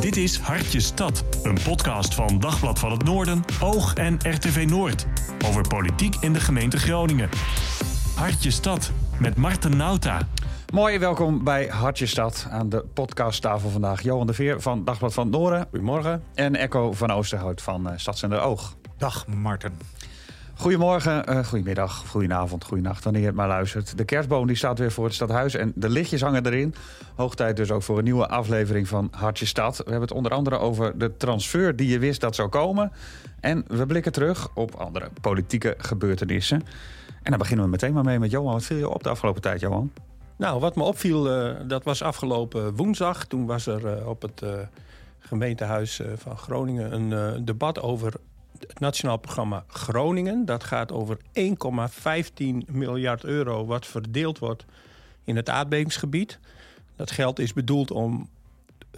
Dit is Hartje Stad, een podcast van Dagblad van het Noorden, Oog en RTV Noord. Over politiek in de gemeente Groningen. Hartje Stad met Marten Nauta. Mooi, welkom bij Hartje Stad aan de podcasttafel vandaag. Johan de Veer van Dagblad van het Noorden. Goedemorgen. En Echo van Oosterhout van uh, Stadszender Oog. Dag Marten. Goedemorgen, uh, goedemiddag, goedenavond, goedenacht, wanneer je het maar luistert. De kerstboom die staat weer voor het stadhuis en de lichtjes hangen erin. Hoog tijd dus ook voor een nieuwe aflevering van Hartje Stad. We hebben het onder andere over de transfer die je wist dat zou komen. En we blikken terug op andere politieke gebeurtenissen. En dan beginnen we meteen maar mee met Johan. Wat viel je op de afgelopen tijd, Johan? Nou, wat me opviel, uh, dat was afgelopen woensdag. Toen was er uh, op het gemeentehuis van Groningen een debat over het Nationaal Programma Groningen. Dat gaat over 1,15 miljard euro wat verdeeld wordt in het aardbevingsgebied. Dat geld is bedoeld om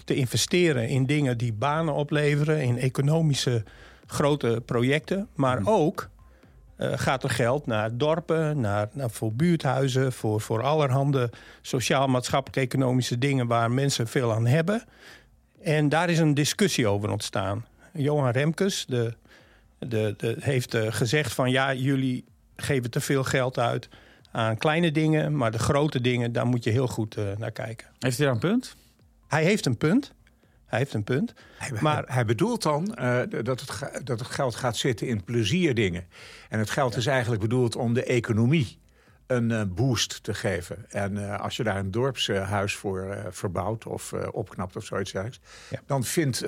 te investeren in dingen die banen opleveren, in economische grote projecten. Maar ook uh, gaat er geld naar dorpen, naar, naar, voor buurthuizen, voor, voor allerhande sociaal-maatschappelijk-economische dingen waar mensen veel aan hebben. En daar is een discussie over ontstaan. Johan Remkes, de de, de, heeft uh, gezegd van ja, jullie geven te veel geld uit aan kleine dingen, maar de grote dingen, daar moet je heel goed uh, naar kijken. Heeft hij daar een punt? Hij heeft een punt. Hij heeft een punt. Hij, maar hij bedoelt dan uh, dat, het, dat het geld gaat zitten in plezierdingen. En het geld ja. is eigenlijk bedoeld om de economie een uh, boost te geven. En uh, als je daar een dorpshuis voor uh, verbouwt of opknapt of zoiets dergelijks... Ja. Dan, vindt,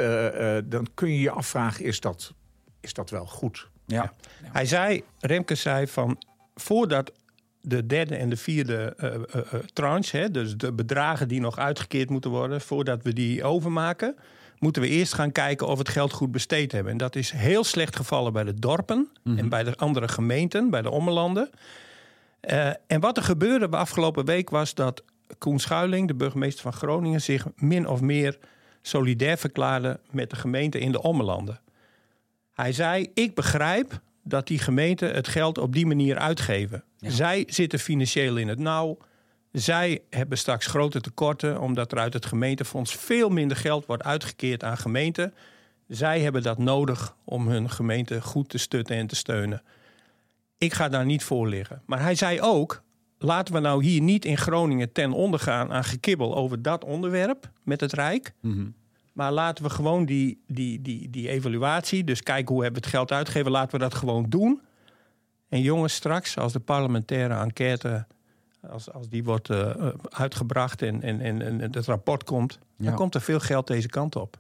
dan kun je je afvragen, is dat is dat wel goed. Ja. ja. Hij zei, Remkes zei van voordat de derde en de vierde uh, uh, uh, tranche, hè, dus de bedragen die nog uitgekeerd moeten worden, voordat we die overmaken, moeten we eerst gaan kijken of het geld goed besteed hebben. En dat is heel slecht gevallen bij de dorpen mm -hmm. en bij de andere gemeenten, bij de ommelanden. en wat er gebeurde de afgelopen week was dat Koen Schuiling, de burgemeester van Groningen, zich min of meer solidair verklaarde met de gemeente in de ommelanden. Hij zei: Ik begrijp dat die gemeenten het geld op die manier uitgeven. Ja. Zij zitten financieel in het nauw. Zij hebben straks grote tekorten, omdat er uit het gemeentefonds veel minder geld wordt uitgekeerd aan gemeenten. Zij hebben dat nodig om hun gemeente goed te stutten en te steunen. Ik ga daar niet voor liggen. Maar hij zei ook: laten we nou hier niet in Groningen ten onder gaan aan gekibbel over dat onderwerp met het Rijk. Mm -hmm. Maar laten we gewoon die, die, die, die evaluatie, dus kijken hoe hebben we het geld uitgegeven, laten we dat gewoon doen. En jongens, straks als de parlementaire enquête, als, als die wordt uh, uitgebracht en, en, en, en het rapport komt, ja. dan komt er veel geld deze kant op.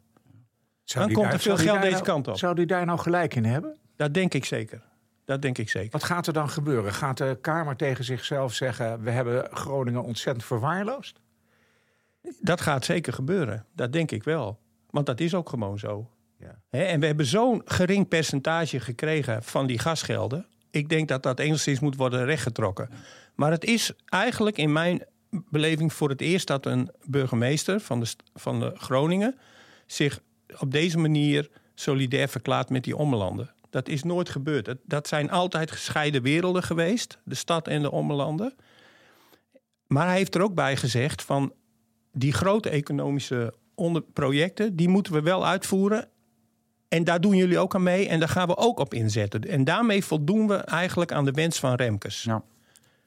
Zou dan komt daar, er veel geld deze nou, kant op. Zou die daar nou gelijk in hebben? Dat denk ik zeker. Dat denk ik zeker. Wat gaat er dan gebeuren? Gaat de Kamer tegen zichzelf zeggen: we hebben Groningen ontzettend verwaarloosd? Dat gaat zeker gebeuren. Dat denk ik wel. Want dat is ook gewoon zo. Ja. en we hebben zo'n gering percentage gekregen van die gasgelden. Ik denk dat dat enigszins moet worden rechtgetrokken. Maar het is eigenlijk in mijn beleving voor het eerst dat een burgemeester van de, van de Groningen zich op deze manier solidair verklaart met die ommelanden. Dat is nooit gebeurd. Dat zijn altijd gescheiden werelden geweest, de stad en de ommelanden. Maar hij heeft er ook bij gezegd van die grote economische onder projecten, die moeten we wel uitvoeren. En daar doen jullie ook aan mee en daar gaan we ook op inzetten. En daarmee voldoen we eigenlijk aan de wens van Remkes. Ja.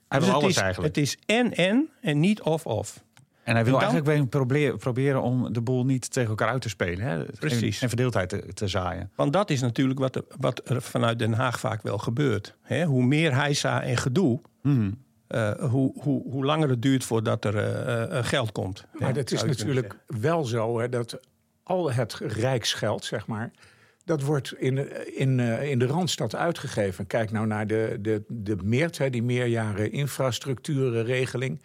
Hij dus wil het alles is, eigenlijk. Het is en-en en niet of-of. En hij wil En dan- eigenlijk proberen, proberen om de boel niet tegen elkaar uit te spelen. Hè? Precies. En, en verdeeldheid te, te zaaien. Want dat is natuurlijk wat er, wat er vanuit Den Haag vaak wel gebeurt. Hè? Hoe meer heisa en gedoe, Mhm. Eh, hoe, hoe, hoe langer het duurt voordat er eh, eh, geld komt. Maar dat is natuurlijk wel zo hè, dat al het rijksgeld, zeg maar, dat wordt in, in, eh, in de Randstad uitgegeven. Kijk nou naar de, de, de MEERT, hè, die meerjaren infrastructuurregeling,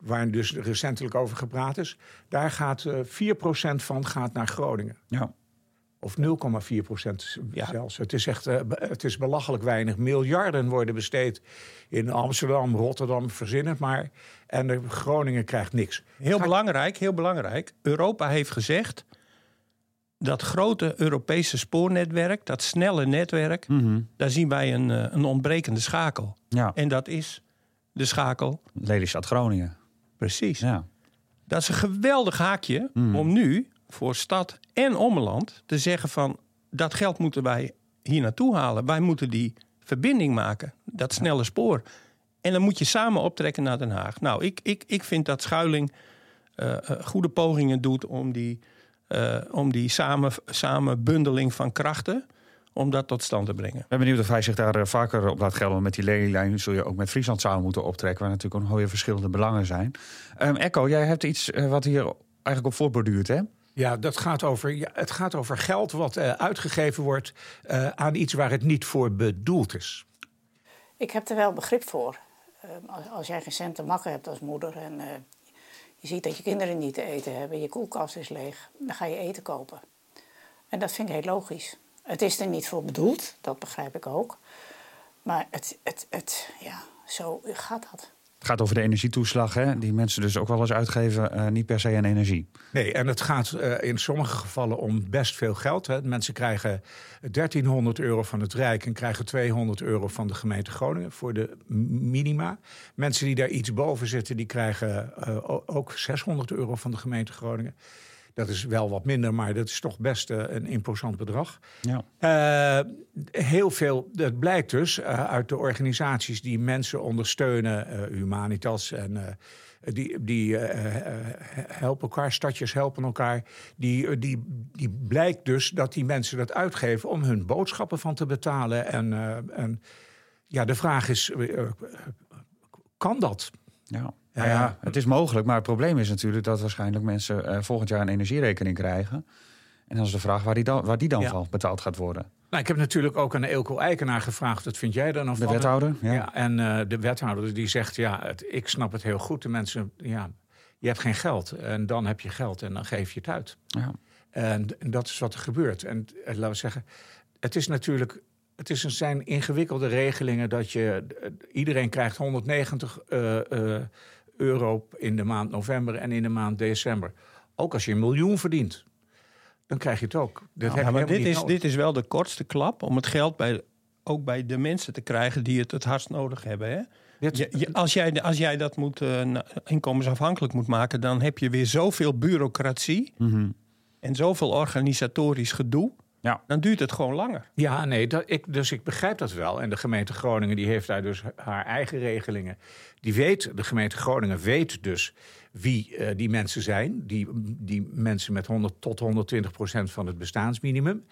waar dus recentelijk over gepraat is. Daar gaat eh 4% van gaat naar Groningen. Ja. Of 0,4 procent zelfs. Het is echt eh, het is belachelijk weinig. Miljarden worden besteed in Amsterdam, Rotterdam, verzin het maar. En de Groningen krijgt niks. Heel Ga- belangrijk, heel belangrijk. Europa heeft gezegd dat grote Europese spoornetwerk, dat snelle netwerk, Mhm. daar zien wij een, eh, een ontbrekende schakel. ja. En dat is de schakel. Lelystad Groningen. Precies. Ja. Dat is een geweldig haakje Mhm. om nu voor stad en ommeland te zeggen van dat geld moeten wij hier naartoe halen. Wij moeten die verbinding maken, dat snelle spoor. En dan moet je samen optrekken naar Den Haag. Nou, ik, ik, ik vind dat Schuiling uh, goede pogingen doet om die, uh, om die samen, samenbundeling van krachten om dat tot stand te brengen. Ik ben benieuwd of hij zich daar vaker op laat gelden. Met die lelielijn zul je ook met Friesland samen moeten optrekken... waar natuurlijk ook nog weer verschillende belangen zijn. Um, Echo, jij hebt iets wat hier eigenlijk op voortborduurt, hè? Ja, dat gaat over, ja, het gaat over geld wat uh, uitgegeven wordt uh, aan iets waar het niet voor bedoeld is. Ik heb er wel begrip voor. Als, als, jij geen cent te makken hebt als moeder en je ziet dat je kinderen niet te eten hebben, je koelkast is leeg, dan ga je eten kopen. En dat vind ik heel logisch. Het is er niet voor bedoeld, dat begrijp ik ook. Maar het, het, het, ja, zo gaat dat. Het gaat over de energietoeslag, hè? die mensen dus ook wel eens uitgeven, uh, niet per se aan energie. Nee, en het gaat uh, in sommige gevallen om best veel geld. Hè. Mensen krijgen 1300 euro van het Rijk en krijgen 200 euro van de gemeente Groningen voor de minima. Mensen die daar iets boven zitten, die krijgen uh, ook 600 euro van de gemeente Groningen. Dat is wel wat minder, maar dat is toch best uh, een imposant bedrag. Ja. Uh, heel veel, dat blijkt dus uh, uit de organisaties die mensen ondersteunen, Humanitas en die, die helpen elkaar, stadjes helpen elkaar. Die, die, die blijkt dus dat die mensen dat uitgeven om hun boodschappen van te betalen. En, en ja, de vraag is, kan dat? Ja. Nou ja, het is mogelijk, maar het probleem is natuurlijk dat waarschijnlijk mensen uh, volgend jaar een energierekening krijgen. En dan is de vraag waar die dan, waar die dan van betaald gaat worden. Nou, ik heb natuurlijk ook aan Eelco Eikenaar gevraagd. Wat vind jij dan? Of de wethouder? Ja. ja en uh, de wethouder die zegt, ja, het, ik snap het heel goed. De mensen, ja, je hebt geen geld. En dan heb je geld en dan geef je het uit. Ja. En, en dat is wat er gebeurt. En uh, laten we zeggen, het is natuurlijk het is een, zijn ingewikkelde regelingen dat je iedereen krijgt 190 uh, uh, euro in de maand november en in de maand december. Ook als je een miljoen verdient, dan krijg je het ook. Dat nou, maar dit is, dit is wel de kortste klap om het geld bij, ook bij de mensen te krijgen die het het hardst nodig hebben. Hè? Je, als, jij, als jij dat moet, uh, inkomensafhankelijk moet maken, dan heb je weer zoveel bureaucratie mm -hmm. en zoveel organisatorisch gedoe. Ja. Dan duurt het gewoon langer. Ja, nee, dat, ik, dus ik begrijp dat wel. En de gemeente Groningen die heeft daar dus haar eigen regelingen. Die weet, de gemeente Groningen weet dus wie uh, die mensen zijn. Die, die mensen met 100 tot 120 procent van het bestaansminimum.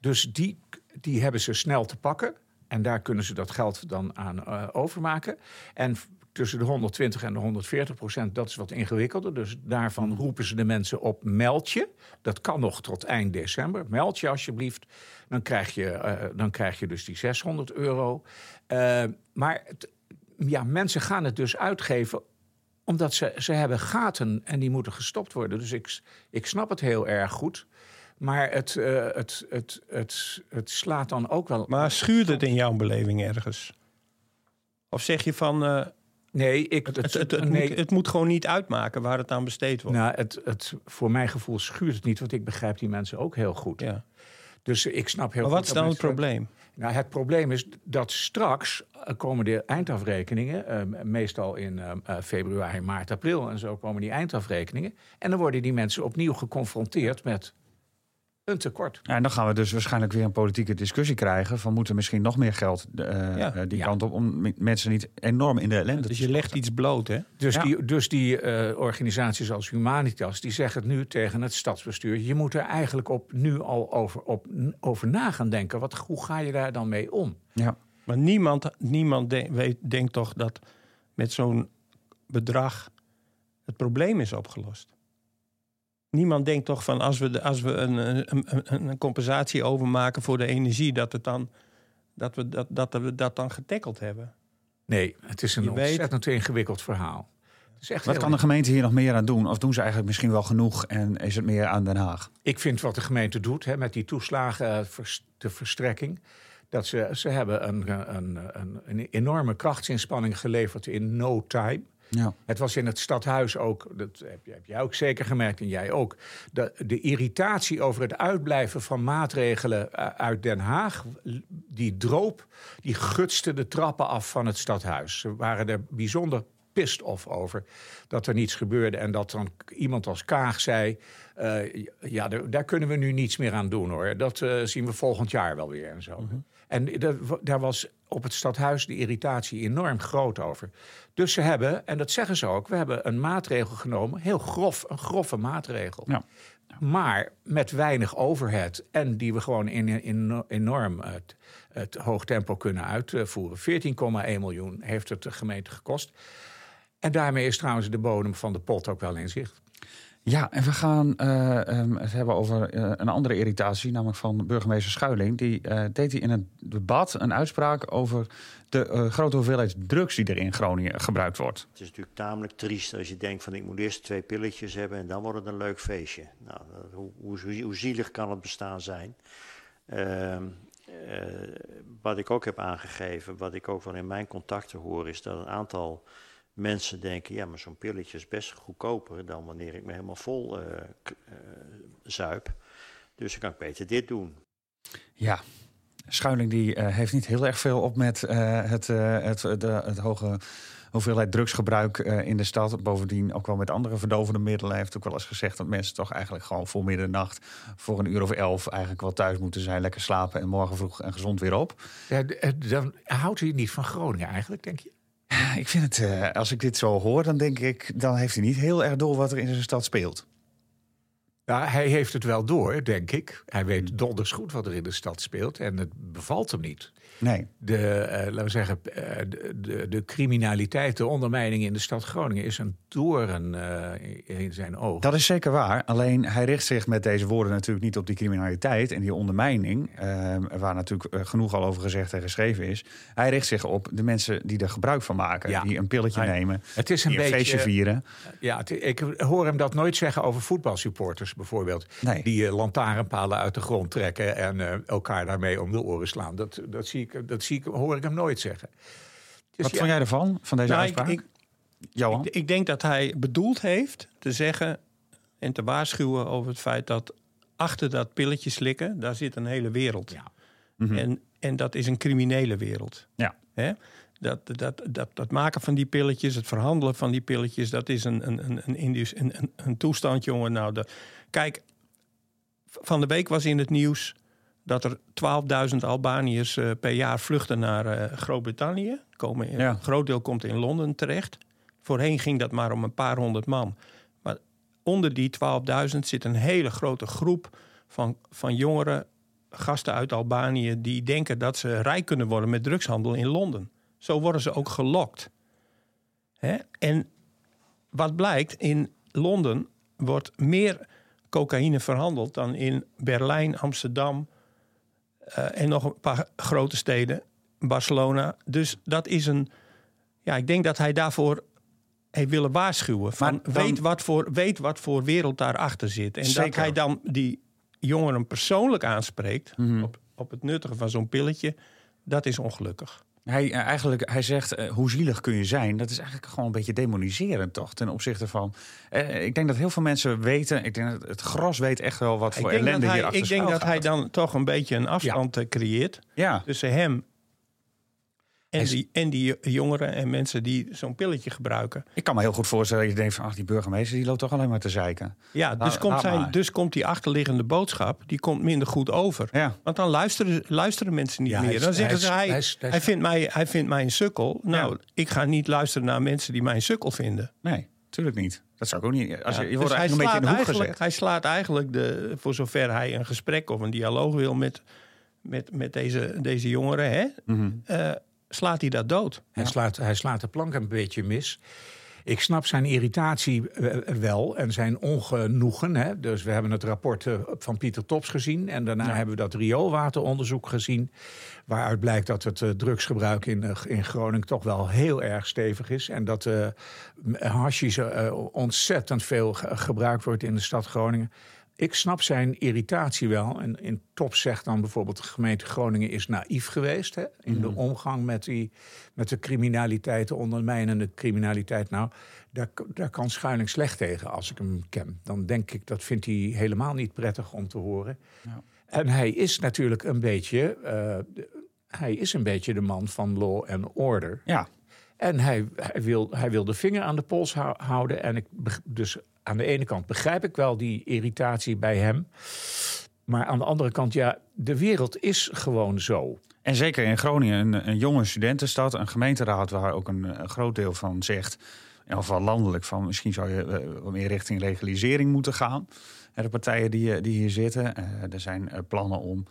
Dus die, die hebben ze snel te pakken. En daar kunnen ze dat geld dan aan uh, overmaken. En tussen de 120 en de 140 procent, dat is wat ingewikkelder. Dus daarvan hmm. roepen ze de mensen op, meld je. Dat kan nog tot eind december. Meld je alsjeblieft. Dan krijg je, uh, dan krijg je dus die 600 euro. Uh, maar het, ja, mensen gaan het dus uitgeven omdat ze, ze hebben gaten en die moeten gestopt worden. Dus ik, ik snap het heel erg goed. Maar het, uh, het, het, het, het slaat dan ook wel. Maar schuurt het in jouw beleving ergens? Of zeg je van. Uh, Nee, ik, het, het, het, nee. Moet, het, moet, gewoon niet uitmaken waar het aan besteed wordt. Nou, het, het, voor mijn gevoel schuurt het niet, want ik begrijp die mensen ook heel goed. Ja. Dus ik snap heel maar wat is dan het probleem? Nou, het probleem is dat straks komen de eindafrekeningen, uh, meestal in uh, februari, maart, april en zo komen die eindafrekeningen. En dan worden die mensen opnieuw geconfronteerd met een tekort. Ja, en dan gaan we dus waarschijnlijk weer een politieke discussie krijgen... van moeten misschien nog meer geld uh, ja. die ja. kant op... om mensen niet enorm in de ellende Dus je legt iets bloot, hè? Dus die, dus die uh, organisaties als Humanitas... die zeggen het nu tegen het stadsbestuur... je moet er eigenlijk op nu al over, op, over na gaan denken. Wat, hoe ga je daar dan mee om? Ja. Maar niemand, niemand de, weet, denkt toch dat met zo'n bedrag... het probleem is opgelost? Niemand denkt toch van als we, de, als we een, een, een, compensatie overmaken voor de energie, dat, het dan, dat, we, dat, dat we dat dan getackeld hebben. Nee, het is een Je ontzettend weet... ingewikkeld verhaal. is echt wat kan de gemeente hier nog meer aan doen? Of doen ze eigenlijk misschien wel genoeg en is het meer aan Den Haag? Ik vind wat de gemeente doet hè, met die toeslagen, de verstrekking. Dat ze, ze hebben een, een, een, een enorme krachtsinspanning geleverd in no time. Ja. Het was in het stadhuis ook, dat heb, heb jij ook zeker gemerkt en jij ook, de, de irritatie over het uitblijven van maatregelen eh, uit Den Haag, die droop, die gutste de trappen af van het stadhuis. Ze waren er bijzonder pissed off over dat er niets gebeurde. En dat dan iemand als Kaag zei: eh, Ja, daar, kunnen we nu niets meer aan doen hoor. Dat eh, zien we volgend jaar wel weer en zo. En dat, daar was op het stadhuis de irritatie enorm groot over. Dus ze hebben, en dat zeggen ze ook, we hebben een maatregel genomen, heel grof, een grove maatregel. Ja. Maar met weinig overhead en die we gewoon in, in, enorm het, het hoog tempo kunnen uitvoeren. 14,1 miljoen heeft het de gemeente gekost. En daarmee is trouwens de bodem van de pot ook wel in zicht. Ja, en we gaan ehm, het hebben over eh, een andere irritatie, namelijk van burgemeester Schuiling. Die eh, deed hij in een debat een uitspraak over de grote hoeveelheid drugs die er in Groningen gebruikt wordt. Het is natuurlijk tamelijk triest als je denkt van ik moet eerst twee pilletjes hebben en dan wordt het een leuk feestje. Nou, hoe, hoe, hoe zielig kan het bestaan zijn? Ehm, eh, wat ik ook heb aangegeven, wat ik ook wel in mijn contacten hoor, is dat een aantal mensen denken, ja, maar zo'n pilletje is best goedkoper dan wanneer ik me helemaal vol eh, k- eh, zuip. Dus dan kan ik beter dit doen. Ja, Schuiling die eh, heeft niet heel erg veel op met eh, het, eh, het, de, het hoge hoeveelheid drugsgebruik eh, in de stad. Bovendien ook wel met andere verdovende middelen. Hij heeft ook wel eens gezegd dat mensen toch eigenlijk gewoon voor middernacht... voor een uur of elf eigenlijk wel thuis moeten zijn, lekker slapen... en morgen vroeg en gezond weer op. Ja, dan houdt hij niet van Groningen eigenlijk, denk je? Ik vind het, eh, als ik dit zo hoor, dan denk ik... dan heeft hij niet heel erg door wat er in zijn stad speelt. Ja, hij heeft het wel door, denk ik. Hij weet donders goed wat er in de stad speelt en het bevalt hem niet. Nee. De, eh, laten we zeggen, eh, de, de, de criminaliteit, de ondermijning in de stad Groningen is een toren eh, in zijn oog. Dat is zeker waar. Alleen hij richt zich met deze woorden natuurlijk niet op die criminaliteit en die ondermijning, eh, waar natuurlijk genoeg al over gezegd en geschreven is. Hij richt zich op de mensen die er gebruik van maken, Ja. die een pilletje Hij- nemen, Het is een die een beetje. feestje vieren. Ja, het- ik hoor hem dat nooit zeggen over voetbalsupporters bijvoorbeeld. Nee. Die lantaarnpalen uit de grond trekken en elkaar daarmee om de oren slaan. Dat, dat, zie ik, dat zie ik, hoor ik hem nooit zeggen. Dus Wat ja, vond jij ervan, van deze Nou, uitspraak? ik, Johan? ik, ik denk dat hij bedoeld heeft te zeggen en te waarschuwen over het feit dat achter dat pilletje slikken, daar zit een hele wereld. Ja. Mhm. En, en dat is een criminele wereld. Ja. Hè? Dat, dat, dat, dat maken van die pilletjes, het verhandelen van die pilletjes, dat is een, een, een, een, een, een, een toestand, jongen. Nou, de, kijk, van de week was in het nieuws dat er 12.000 Albaniërs eh, per jaar vluchten naar eh, Groot-Brittannië. Komen in- Ja. Een groot deel komt in Londen terecht. Voorheen ging dat maar om een paar honderd man. Maar onder die 12.000 zit een hele grote groep van, van jongeren, gasten uit Albanië, die denken dat ze rijk kunnen worden met drugshandel in Londen. Zo worden ze ook gelokt. Hè? En wat blijkt, in Londen wordt meer cocaïne verhandeld dan in Berlijn, Amsterdam en nog een paar grote steden, Barcelona. Dus dat is een. Ja, ik denk dat hij daarvoor heeft willen waarschuwen. Van, dan- weet, wat voor, weet wat voor wereld daarachter zit. En dat hij dan die jongeren persoonlijk aanspreekt Mhm. op, op het nuttigen van zo'n pilletje, dat is ongelukkig. Hij, eh, eigenlijk, hij zegt, eh, hoe zielig kun je zijn? Dat is eigenlijk gewoon een beetje demoniserend, toch? Ten opzichte van... eh, ik denk dat heel veel mensen weten... Ik denk dat het gros weet echt wel wat voor ellende hij, achter ik denk dat hij dan toch een beetje een afstand creëert Ja, tussen hem en die, en die jongeren en mensen die zo'n pilletje gebruiken. ik kan me heel goed voorstellen dat je denkt van... ach, die burgemeester die loopt toch alleen maar te zeiken. Ja, dus, komt, zijn, dus komt die achterliggende boodschap, die komt minder goed over. Ja, Want dan luisteren, luisteren mensen niet Ja, meer. Dan zeggen hij ze, hij, hij is- vindt mij, hij vindt mij een sukkel. Nou, Ja. ik ga niet luisteren naar mensen die mij een sukkel vinden. nee, natuurlijk niet. Dat zou ik ook niet... Als je, je dus wordt hij eigenlijk een beetje in de hoek gezet. Hij slaat eigenlijk, de, voor zover hij een gesprek of een dialoog wil met, met, met deze, deze jongeren, hè, Mhm. eh, slaat hij dat dood. Hij, slaat, hij slaat de plank een beetje mis. Ik snap zijn irritatie eh, wel en zijn ongenoegen. Hè. Dus we hebben het rapport eh, van Pieter Tops gezien. En daarna hebben we dat rioolwateronderzoek gezien. Waaruit blijkt dat het eh, drugsgebruik in, eh, in Groningen toch wel heel erg stevig is. En dat eh hashish eh, ontzettend veel ge- gebruikt wordt in de stad Groningen. Ik snap zijn irritatie wel. En in top zegt dan bijvoorbeeld de gemeente Groningen is naïef geweest. Hè, in de omgang met, die, met de criminaliteit, de ondermijnende criminaliteit. Nou, daar, daar kan Schuiling slecht tegen als ik hem ken. Dan denk ik, dat vindt hij helemaal niet prettig om te horen. Ja. En hij is natuurlijk een beetje... eh, hij is een beetje de man van law and order. Ja, En hij, hij, wil, hij wil de vinger aan de pols houden. En ik, dus aan de ene kant begrijp ik wel die irritatie bij hem. Maar aan de andere kant, ja, de wereld is gewoon zo. En zeker in Groningen, een, een jonge studentenstad, een gemeenteraad waar ook een, groot deel van zegt, in ieder landelijk, van misschien zou je uh, meer richting legalisering moeten gaan. de partijen die, die hier zitten, uh, er zijn plannen om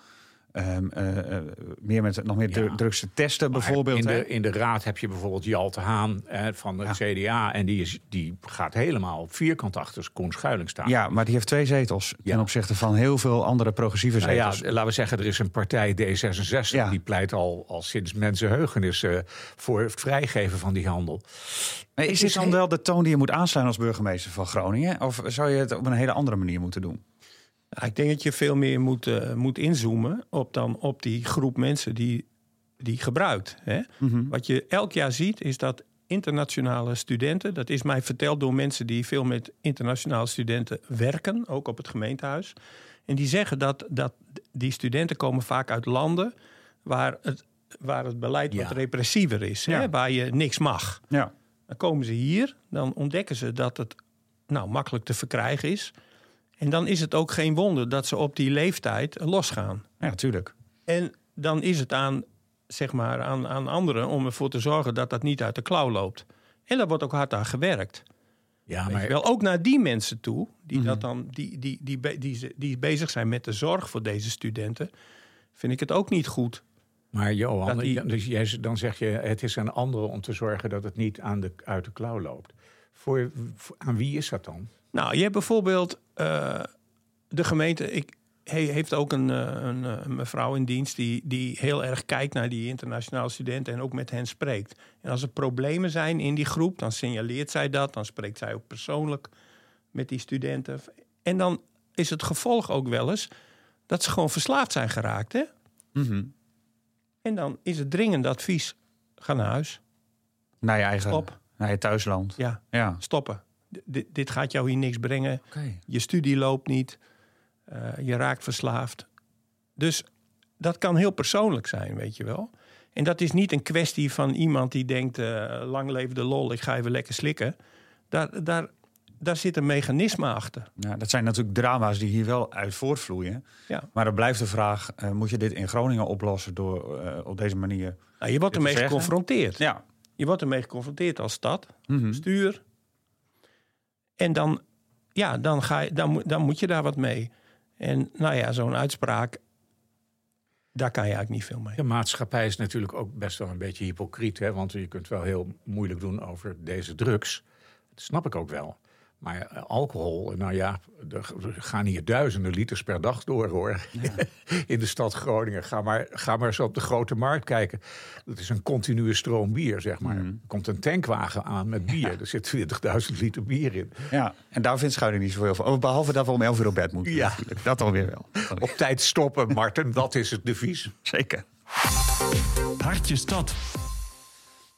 Um, uh, uh, meer met nog meer ja. drugs te testen, bijvoorbeeld. In de, in de raad heb je bijvoorbeeld Jalte Haan hè, van de ja. CDA. En die, is, die gaat helemaal vierkant achter Koen Schuiling staan. Ja, maar die heeft twee zetels. Ja. Ten opzichte van heel veel andere progressieve nou zetels. ja, laten we zeggen, er is een partij D66. Die pleit al, al sinds mensenheugenis uh, voor het vrijgeven van die handel. Maar is dit dan wel de toon die je moet aansluiten als burgemeester van Groningen? Of zou je het op een hele andere manier moeten doen? Ik denk dat je veel meer moet, uh, moet inzoomen op, dan op die groep mensen die, die gebruikt. Hè? Mm -hmm. Wat je elk jaar ziet is dat internationale studenten, dat is mij verteld door mensen die veel met internationale studenten werken, ook op het gemeentehuis. En die zeggen dat, dat die studenten komen vaak uit landen waar het, waar het beleid ja. wat repressiever is, ja. hè? waar je niks mag. Ja. Dan komen ze hier, dan ontdekken ze dat het nou, makkelijk te verkrijgen is. En dan is het ook geen wonder dat ze op die leeftijd losgaan. Ja, natuurlijk. En dan is het aan, zeg maar, aan, aan anderen om ervoor te zorgen dat dat niet uit de klauw loopt. En daar wordt ook hard aan gewerkt. Ja, maar wel ook naar die mensen toe, die, mm -hmm. dat dan, die, die, die, die, die, die bezig zijn met de zorg voor deze studenten, vind ik het ook niet goed. Maar Johan, die... dus jij, dan zeg je, het is aan anderen om te zorgen dat het niet aan de, uit de klauw loopt. Voor, voor, aan wie is dat dan? Nou, je hebt bijvoorbeeld uh, de gemeente. Ik, hij heeft ook een, een, een, mevrouw in dienst die, die heel erg kijkt naar die internationale studenten en ook met hen spreekt. En als er problemen zijn in die groep, dan signaleert zij dat. Dan spreekt zij ook persoonlijk met die studenten. En dan is het gevolg ook wel eens dat ze gewoon verslaafd zijn geraakt. Hè? Mm -hmm. En dan is het dringend advies: ga naar huis. Naar je eigen Stop. naar je thuisland. Ja, ja. stoppen. Dit gaat jou hier niks brengen. Okay. Je studie loopt niet. Uh, je raakt verslaafd. Dus dat kan heel persoonlijk zijn, weet je wel. En dat is niet een kwestie van iemand die denkt: uh, lang leven de lol, ik ga even lekker slikken. Daar, daar, daar zit een mechanisme achter. Dat zijn natuurlijk drama's die hier wel uit voortvloeien. Ja. Maar dan blijft de vraag: uh, moet je dit in Groningen oplossen door uh, op deze manier. Nou, je wordt ermee geconfronteerd. Ja. Je wordt ermee geconfronteerd als stad, mm -hmm. stuur. En dan, ja, dan, ga je, dan, dan moet je daar wat mee. En nou ja, zo'n uitspraak, daar kan je eigenlijk niet veel mee. De maatschappij is natuurlijk ook best wel een beetje hypocriet. Hè? Want je kunt wel heel moeilijk doen over deze drugs. Dat snap ik ook wel. Maar alcohol, nou ja, er gaan hier duizenden liters per dag door hoor. Ja. In de stad Groningen. Ga maar, ga maar eens op de grote markt kijken. Dat is een continue stroom bier, zeg maar. Mm. Er komt een tankwagen aan met bier. Ja. Er zit 20.000 liter bier in. Ja, en daar vindt Schuiling niet zoveel van. Behalve dat we om 11 uur op bed moeten. Ja. Dat dan weer wel. Op tijd stoppen, Marten. Dat is het devies. Zeker. Hartje stad.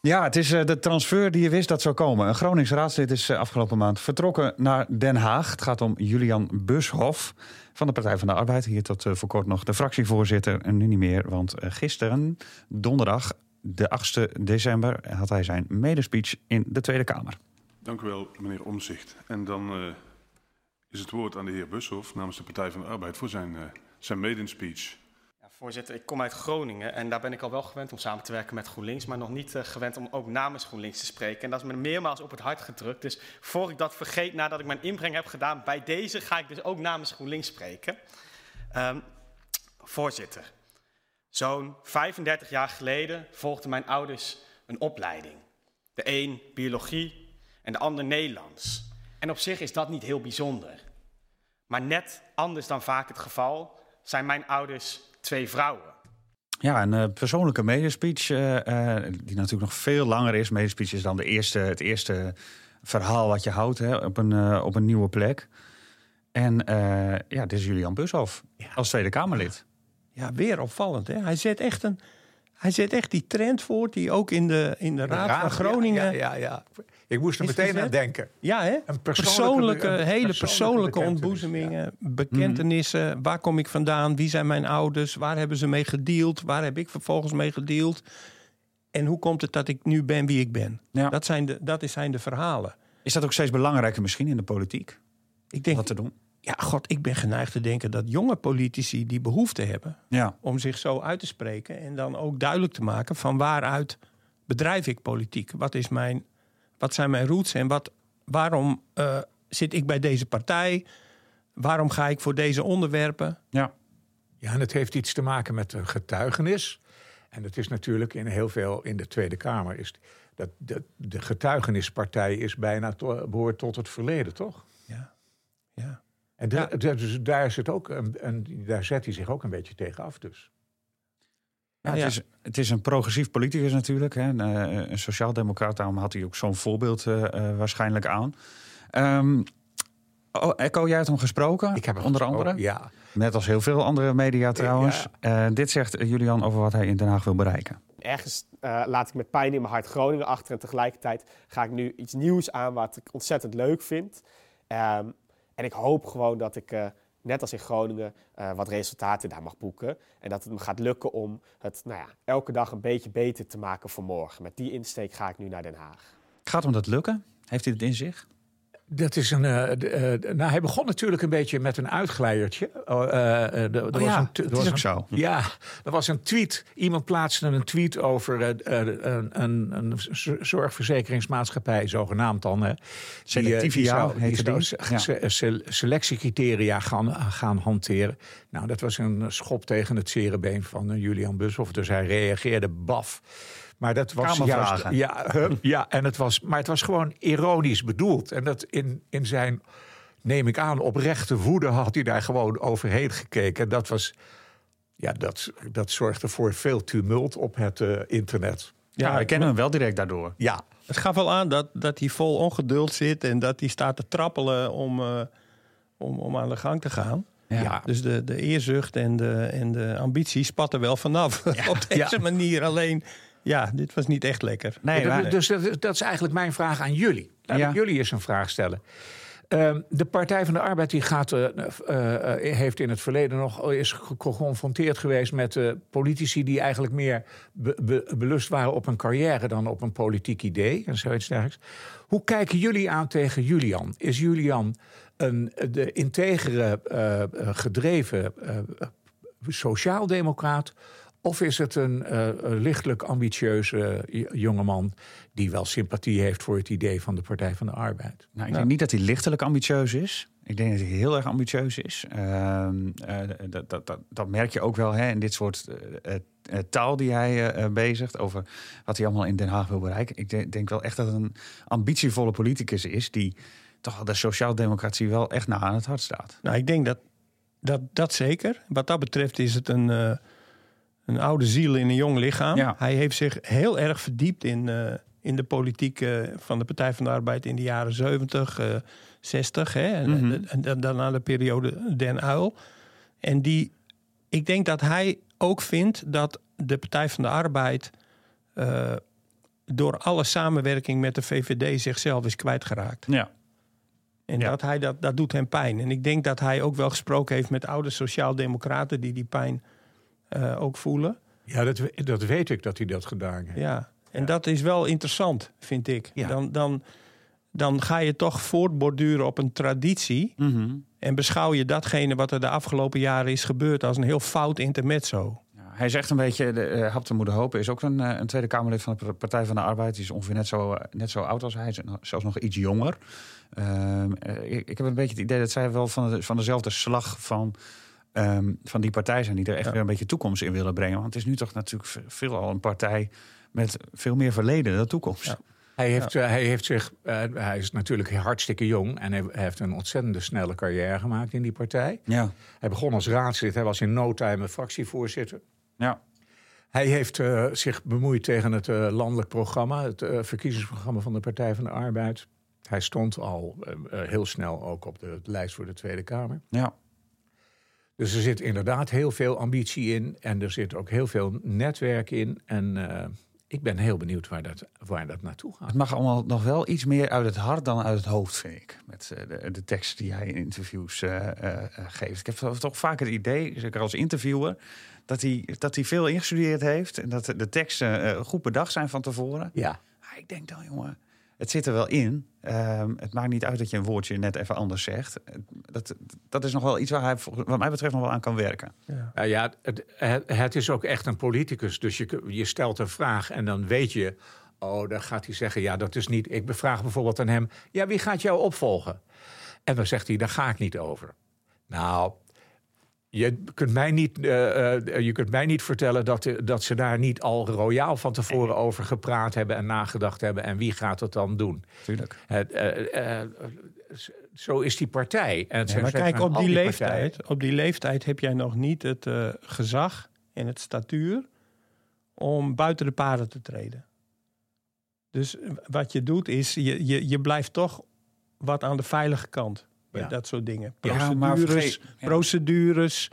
Ja, het is uh, de transfer die je wist dat zou komen. Een Gronings raadslid is uh, afgelopen maand vertrokken naar Den Haag. Het gaat om Julian Bushoff van de Partij van de Arbeid. Hier tot uh, voor kort nog de fractievoorzitter. En nu niet meer, want gisteren, donderdag, de 8e december, had hij zijn medespeech in de Tweede Kamer. Dank u wel, meneer Omzicht. En dan is het woord aan de heer Bushoff namens de Partij van de Arbeid voor zijn, zijn medespeech. Voorzitter, ik kom uit Groningen en daar ben ik al wel gewend om samen te werken met GroenLinks, maar nog niet uh, gewend om ook namens GroenLinks te spreken. En dat is me meermaals op het hart gedrukt. Dus voor ik dat vergeet, nadat ik mijn inbreng heb gedaan, bij deze ga ik dus ook namens GroenLinks spreken. Um, voorzitter, zo'n 35 jaar geleden volgden mijn ouders een opleiding. De een biologie en de ander Nederlands. En op zich is dat niet heel bijzonder. Maar net anders dan vaak het geval zijn mijn ouders twee vrouwen. Ja, een uh, persoonlijke medespeech, uh, uh, die natuurlijk nog veel langer is. Medespeech is dan de eerste, het eerste verhaal wat je houdt hè, op, een, op een nieuwe plek. En ja, dit is Julian Bushoff ja. als Tweede Kamerlid. Ja, weer opvallend. Hè? Hij zet echt een, hij zet echt die trend voort die ook in de, in de, de Raad, Raad, van Groningen. Ja, ja, ja. Ik moest er meteen aan denken. Ja, hè? Een persoonlijke, persoonlijke een hele persoonlijke, ontboezemingen, ja. bekentenissen. Mm. Waar kom ik vandaan? Wie zijn mijn ouders? Waar hebben ze mee gedeeld? Waar heb ik vervolgens mee gedeeld? En hoe komt het dat ik nu ben wie ik ben? Ja. Dat, zijn de, dat zijn de verhalen. Is dat ook steeds belangrijker misschien in de politiek? Ik denk, Wat te doen? Ja, god, ik ben geneigd te denken dat jonge politici die behoefte hebben Ja. om zich zo uit te spreken en dan ook duidelijk te maken van waaruit bedrijf ik politiek? Wat, is mijn, wat zijn mijn roots en wat, waarom eh, zit ik bij deze partij? Waarom ga ik voor deze onderwerpen? Ja. Ja, en het heeft iets te maken met een getuigenis. En het is natuurlijk in heel veel in de Tweede Kamer is dat de, de getuigenispartij is bijna to- behoort tot het verleden, toch? Ja, ja. En Ja. dus daar, zit ook een, een, daar zet hij zich ook een beetje tegen af. Dus. Ja, het, Ja. Is, het is een progressief politicus natuurlijk. Hè. Een, eh, een sociaaldemocraat, daarom had hij ook zo'n voorbeeld eh, eh, waarschijnlijk aan. Ehm oh, Echo, jij hebt hem gesproken, Ik heb hem onder gesproken, andere. Ja, Net als heel veel andere media trouwens. Dit zegt Julian over wat hij in Den Haag wil bereiken. ergens eh, laat ik met pijn in mijn hart Groningen achter. En tegelijkertijd ga ik nu iets nieuws aan wat ik ontzettend leuk vind. Ehm, en ik hoop gewoon dat ik, eh, net als in Groningen, eh, wat resultaten daar mag boeken. En dat het me gaat lukken om het nou ja, elke dag een beetje beter te maken voor morgen. Met die insteek ga ik nu naar Den Haag. Gaat hem dat lukken? Heeft hij het in zich? Dat is een. eh, nou, hij begon natuurlijk een beetje met een uitglijertje. Oh, eh, er- er was ja, een dat was is ook een- zo. Ja, er was een tweet. Iemand plaatste een tweet over een, een, een zorgverzekeringsmaatschappij, zogenaamd dan. Hè, Selectivia die, die zou, Ja. selectiecriteria gaan, gaan hanteren. Nou, dat was een schop tegen het cerebeen van eh, Julian Bushoff. Dus hij reageerde baf. Maar dat was juist. Ja, hup, ja en het was, maar het was gewoon ironisch bedoeld. En dat in, in zijn, neem ik aan, oprechte woede had hij daar gewoon overheen gekeken. En dat was. Ja, dat, dat zorgde voor veel tumult op het eh, internet. Ja, we kennen hem wel direct daardoor. Ja, Het gaf wel aan dat, dat hij vol ongeduld zit en dat hij staat te trappelen om, eh, om, om aan de gang te gaan. ja. Dus de, de eerzucht en de, en de ambitie spatten wel vanaf op deze Ja. manier. Alleen, ja, dit was niet echt lekker. Nee, Dat- dus dat, is- dat is eigenlijk mijn vraag aan jullie. Laat Ja. ik jullie eens een vraag stellen. Ehm, de Partij van de Arbeid die gaat, eh, eh, eh, heeft in het verleden nog is ge- geconfronteerd geweest met eh, politici die eigenlijk meer be- be- belust waren op een carrière dan op een politiek idee en zoiets dergelijks. Hoe kijken jullie aan tegen Julian? Is Julian een de integere, gedreven eh, sociaaldemocraat? Of is het een eh, lichtelijk ambitieuze j- jongeman die wel sympathie heeft voor het idee van de Partij van de Arbeid? Nou, ik denk niet dat hij lichtelijk ambitieus is. Ik denk dat hij heel erg ambitieus is. Ehm, eh, dat, dat, dat, dat merk je ook wel hè, in dit soort eh, eh, eh, taal die hij eh, eh, bezigt. Over wat hij allemaal in Den Haag wil bereiken. Ik de- denk wel echt dat het een ambitievolle politicus is. Die toch wel de sociaaldemocratie wel echt na aan het hart staat. Nou, ik denk dat, dat dat zeker. Wat dat betreft is het een, eh, een oude ziel in een jong lichaam. Ja. Hij heeft zich heel erg verdiept in, eh, in de politiek eh, van de Partij van de Arbeid in de jaren 70, eh 60. Hè? En, en, en dan- daarna de periode Den Uil. En die, ik denk dat hij ook vindt dat de Partij van de Arbeid... eh, door alle samenwerking met de VVD zichzelf is kwijtgeraakt. Ja. En Ja. dat, hij, dat, dat doet hem pijn. En ik denk dat hij ook wel gesproken heeft met oude sociaaldemocraten die die pijn eh, ook voelen. Ja, dat, we- dat weet ik dat hij dat gedaan heeft. Ja. En dat is wel interessant, vind ik. Ja. Dan, dan, dan ga je toch voortborduren op een traditie. Mhm. En beschouw je datgene wat er de afgelopen jaren is gebeurd als een heel fout intermezzo. Ja, hij zegt een beetje, de, uh, Hapte Moeder Hopen is ook een, eh, een Tweede Kamerlid van de Partij van de Arbeid. Die is ongeveer net zo, eh, net zo oud als hij, is zelfs nog iets jonger. Ehm, eh, ik, ik heb een beetje het idee dat zij wel van, de, van dezelfde slag van, ehm, van die partij zijn... die er echt Ja. weer een beetje toekomst in willen brengen. Want het is nu toch natuurlijk ve- veelal een partij met veel meer verleden dan toekomst. Ja. Hij heeft, eh, hij heeft zich, eh, hij is natuurlijk hartstikke jong en hij heeft een ontzettende snelle carrière gemaakt in die partij. Ja. Hij begon als raadslid, hij was in no time een fractievoorzitter. Ja. Hij heeft eh, zich bemoeid tegen het landelijk programma, het verkiezingsprogramma van de Partij van de Arbeid. Hij stond al heel snel ook op de lijst voor de Tweede Kamer. ja. Dus er zit inderdaad heel veel ambitie in en er zit ook heel veel netwerk in. En eh, ik ben heel benieuwd waar dat, waar dat naartoe gaat. Het mag allemaal nog wel iets meer uit het hart dan uit het hoofd, vind ik. Met eh, de, de teksten die hij in interviews eh, geeft. Ik heb toch- vaak het idee, zeker als interviewer, dat hij, dat hij veel ingestudeerd heeft. En dat de teksten goed bedacht zijn van tevoren. Ja. Maar ik denk dan, jongen, het zit er wel in. Ehm, het maakt niet uit dat je een woordje net even anders zegt. Dat, dat is nog wel iets waar hij, wat mij betreft, nog wel aan kan werken. Nou ja, het, het, het is ook echt een politicus. Dus je, je stelt een vraag en dan weet je... oh, dan gaat hij zeggen, ja, dat is niet... Ik bevraag bijvoorbeeld aan hem... ja, wie gaat jou opvolgen? En dan zegt hij, daar ga ik niet over. Nou, je kunt mij niet, eh, eh, je kunt mij niet vertellen... Dat, eh, dat ze daar niet al royaal van tevoren over gepraat hebben... en nagedacht hebben. En wie gaat het dan doen? Tuurlijk. Zo is die partij. En maar kijk, op die, partijen. leeftijd, op die leeftijd heb jij nog niet het gezag en het statuur om buiten de paden te treden. Dus wat je doet is, je, je, je blijft toch wat aan de veilige kant bij Ja. dat soort dingen. Ja, Procedures, ja. procedures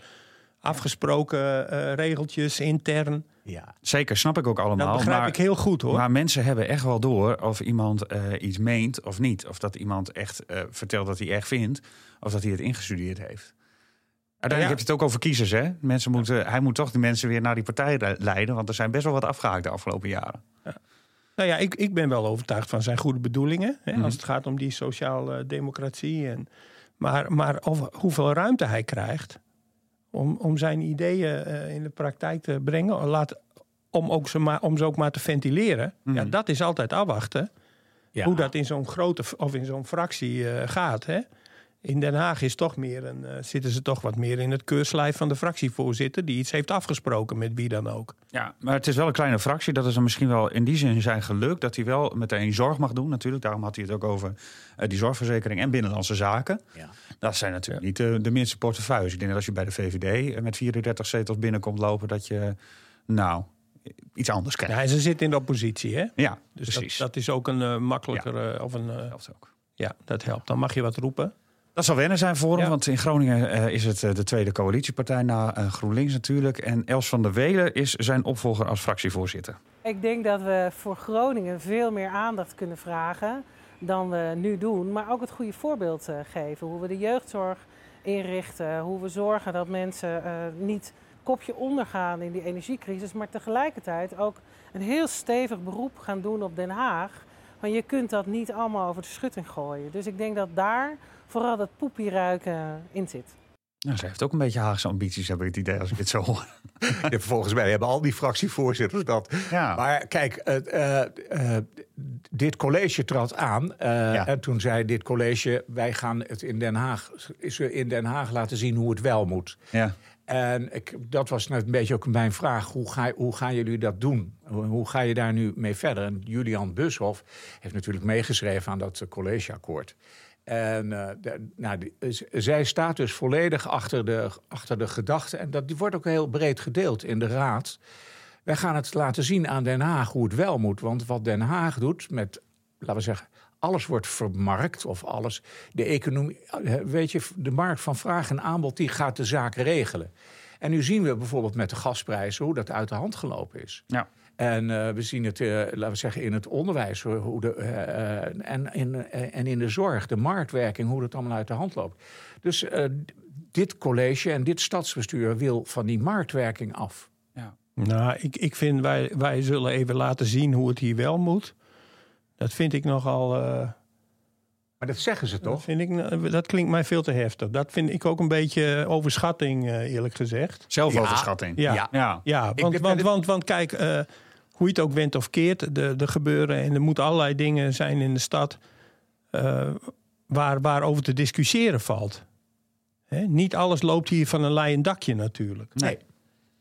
afgesproken eh, regeltjes intern. Ja. Zeker, snap ik ook allemaal. Dat begrijp maar, ik heel goed hoor. Maar mensen hebben echt wel door of iemand eh, iets meent of niet. Of dat iemand echt eh, vertelt dat hij echt vindt. Of dat hij het ingestudeerd heeft. Uiteindelijk Ja. heb je het ook over kiezers, hè? Mensen moeten, hij moet toch die mensen weer naar die partij le- leiden. Want er zijn best wel wat afgehaakt de afgelopen jaren. Nou ja, ik, ik ben wel overtuigd van zijn goede bedoelingen. Hè, Mhm. Als het gaat om die sociale democratie. En, maar maar of, hoeveel ruimte hij krijgt om, om zijn ideeën eh, in de praktijk te brengen. Laat, om, ook ze maar, om ze ook maar te ventileren. Ja, Mhm. dat is altijd afwachten. Ja. Hoe dat in zo'n grote of in zo'n fractie eh, gaat. Hè? In Den Haag is toch meer een, eh, zitten ze toch wat meer in het keurslijf van de fractievoorzitter. Die iets heeft afgesproken met wie dan ook. Ja, maar het is wel een kleine fractie. Dat is dan misschien wel in die zin zijn geluk. Dat hij wel meteen zorg mag doen natuurlijk. Daarom had hij het ook over eh, die zorgverzekering en binnenlandse zaken. Ja. Dat zijn natuurlijk niet de, de minste portefeuilles. Ik denk dat als je bij de VVD eh, met 34 zetels binnenkomt lopen... dat je, nou, iets anders krijgt. Ja, en ze zitten in de oppositie, hè? Ja, Dus dat, precies. dat is ook een eh, makkelijker of een. helpt ook. ja, dat helpt. Dan mag je wat roepen. Dat zal wennen zijn voor hem, Ja. want in Groningen eh, is het eh, de tweede coalitiepartij na eh, GroenLinks natuurlijk. En Els van der Welen is zijn opvolger als fractievoorzitter. Ik denk dat we voor Groningen veel meer aandacht kunnen vragen dan we nu doen. Maar ook het goede voorbeeld eh, geven. Hoe we de jeugdzorg inrichten. Hoe we zorgen dat mensen eh, niet kopje ondergaan in die energiecrisis. Maar tegelijkertijd ook een heel stevig beroep gaan doen op Den Haag. Want je kunt dat niet allemaal over de schutting gooien. Dus ik denk dat daar vooral dat poepieruiken in zit. Nou, ze heeft ook een beetje Haagse ambities, heb ik het idee, als ik het zo hoor. Ja, volgens mij hebben al die fractievoorzitters dat. Ja. Maar kijk, het, eh, eh, dit college trad aan. eh, Ja. En toen zei dit college: wij gaan het in Den Haag, in Den Haag laten zien hoe het wel moet. Ja. En ik, dat was net een beetje ook mijn vraag. Hoe, ga, hoe gaan jullie dat doen? Hoe, hoe ga je daar nu mee verder? En Julian Bushoff heeft natuurlijk meegeschreven aan dat collegeakkoord. En eh, nou, zij staat dus volledig achter de, achter de gedachte. En dat die wordt ook heel breed gedeeld in de raad. Wij gaan het laten zien aan Den Haag hoe het wel moet. Want wat Den Haag doet met, laten we zeggen, alles wordt vermarkt of alles. De economie, eh, weet je, de markt van vraag en aanbod, die gaat de zaak regelen. En nu zien we bijvoorbeeld met de gasprijzen hoe dat uit de hand gelopen is. Ja. En eh, we zien het, eh, laten we zeggen, in het onderwijs hoe- de, eh, en, in, en in de zorg, de marktwerking, hoe dat allemaal uit de hand loopt. Dus eh, dit college en dit stadsbestuur wil van die marktwerking af. Nou, ik, ik vind wij, wij zullen even laten zien hoe het hier wel moet. Dat vind ik nogal. eh, Maar dat zeggen ze dat, toch? vind ik, dat klinkt mij veel te heftig. Dat vind ik ook een beetje overschatting, eh, eerlijk gezegd. Zelfoverschatting. Ja, Ja. Ja. ja want, want, want, want kijk, eh, hoe je het ook went of keert, er er gebeuren en er moeten allerlei dingen zijn in de stad eh, waar, waarover te discussiëren valt. Hè? Niet alles loopt hier van een leien dakje natuurlijk. Nee.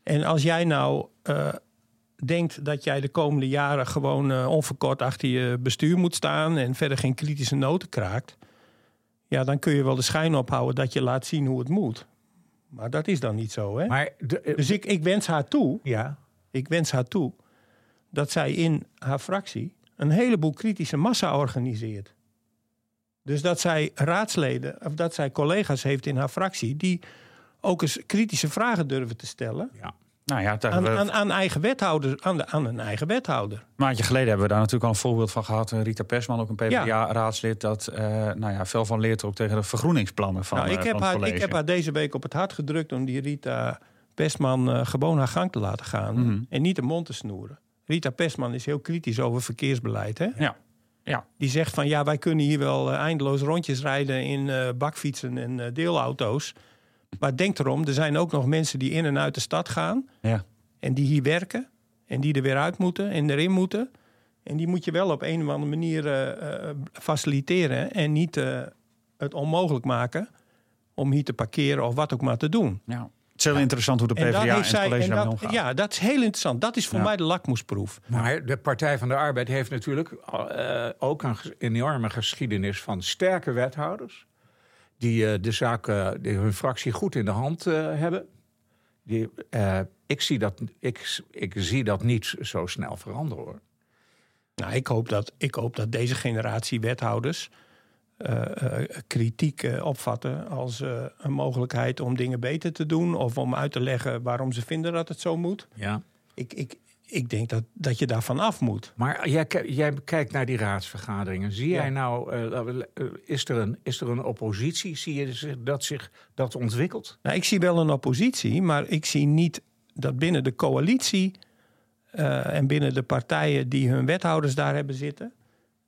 En als jij nou eh, denkt dat jij de komende jaren gewoon eh, onverkort achter je bestuur moet staan en verder geen kritische noten kraakt, ja, dan kun je wel de schijn ophouden dat je laat zien hoe het moet. Maar dat is dan niet zo, hè? Maar de, Dus ik, ik wens haar toe, ja, ik wens haar toe dat zij in haar fractie een heleboel kritische massa organiseert. Dus dat zij raadsleden of dat zij collega's heeft in haar fractie die ook eens kritische vragen durven te stellen. ja. Nou ja, Aan, we- aan, aan, eigen wethouder, aan, de, aan een eigen wethouder. Een maandje geleden hebben we daar natuurlijk al een voorbeeld van gehad. Eh, Rita Persman, ook een PvdA-raadslid, dat eh nou ja, fel van leert ook tegen de vergroeningsplannen van, nou, ik, eh, heb van haar, ik heb haar deze week op het hart gedrukt om die Rita Pestman eh, gewoon haar gang te laten gaan. Mhm. En niet de mond te snoeren. Rita Pestman is heel kritisch over verkeersbeleid. Hè? Ja. Ja. Die zegt van ja, wij kunnen hier wel eh, eindeloos rondjes rijden in eh, bakfietsen en eh, deelauto's. Maar denk erom, er zijn ook nog mensen die in en uit de stad gaan. Ja. En die hier werken. En die er weer uit moeten en erin moeten. En die moet je wel op een of andere manier faciliteren. En niet het onmogelijk maken om hier te parkeren of wat ook maar te doen. Ja. Het is heel interessant hoe de En PvdA en, heeft het zij, college en daarmee omgaan. ja, dat is heel interessant. Dat is voor Ja. mij de lakmoesproef. Maar de Partij van de Arbeid heeft natuurlijk eh, ook een enorme geschiedenis van sterke wethouders. Die eh, de zaak, eh, die hun fractie goed in de hand eh, hebben. Die, eh, ik, zie dat, ik, ik zie dat niet zo snel veranderen hoor. Nou, ik hoop dat, ik hoop dat deze generatie wethouders eh, eh, kritiek eh, opvatten als een mogelijkheid om dingen beter te doen of om uit te leggen waarom ze vinden dat het zo moet. Ja. Ik, ik, ik denk dat, dat je daarvan af moet. Maar jij, jij kijkt naar die raadsvergaderingen. Zie Ja. jij nou, is, er een, is er een oppositie? Zie je dat zich dat ontwikkelt? Nou, ik zie wel een oppositie, maar ik zie niet dat binnen de coalitie en binnen de partijen die hun wethouders daar hebben zitten,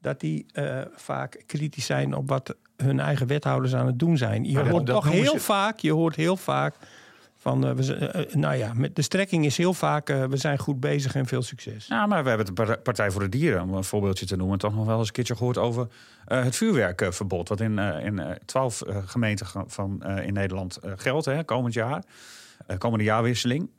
dat die eh, vaak kritisch zijn op wat hun eigen wethouders aan het doen zijn. Je hoort toch heel ze- vaak, je hoort heel vaak van, eh, we, eh, nou ja, met de strekking is heel vaak, we zijn goed bezig en veel succes. Ja, maar we hebben de Par- Partij voor de Dieren, om een voorbeeldje te noemen, toch nog wel eens een keertje gehoord over het vuurwerkverbod. Wat in, in eh, twaalf eh, gemeenten ge- van, in Nederland geldt, hè, komend jaar. Komende jaarwisseling.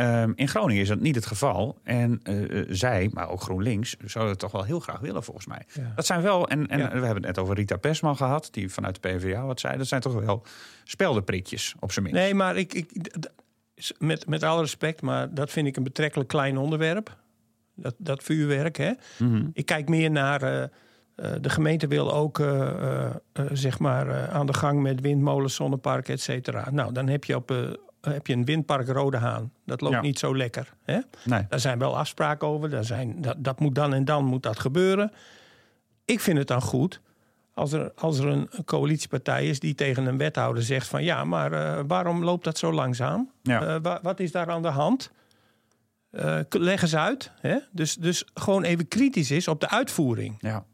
Ehm, in Groningen is dat niet het geval. En eh, eh, zij, maar ook GroenLinks, zouden het toch wel heel graag willen, volgens mij. Ja. Dat zijn wel, en, en Ja. we hebben het net over Rita Persman gehad, die vanuit de PvdA wat zei. Dat zijn toch wel speldenprikjes, op zijn minst. Nee, maar ik, ik, met, met alle respect, maar dat vind ik een betrekkelijk klein onderwerp. Dat, dat vuurwerk, hè. Mhm. Ik kijk meer naar. eh, de gemeente wil ook zeg maar aan de gang met windmolens, zonneparken, et cetera. Nou, dan heb je, op, heb je een windpark Rode Haan. Dat loopt Ja. niet zo lekker. Hè? Nee. Daar zijn wel afspraken over. Daar zijn, dat, dat moet dan en dan moet dat gebeuren. Ik vind het dan goed als er, als er een coalitiepartij is die tegen een wethouder zegt van ja, maar eh, waarom loopt dat zo langzaam? Ja. Eh, wa- wat is daar aan de hand? Eh, leg eens uit. Hè? Dus, dus gewoon even kritisch is op de uitvoering. Ja.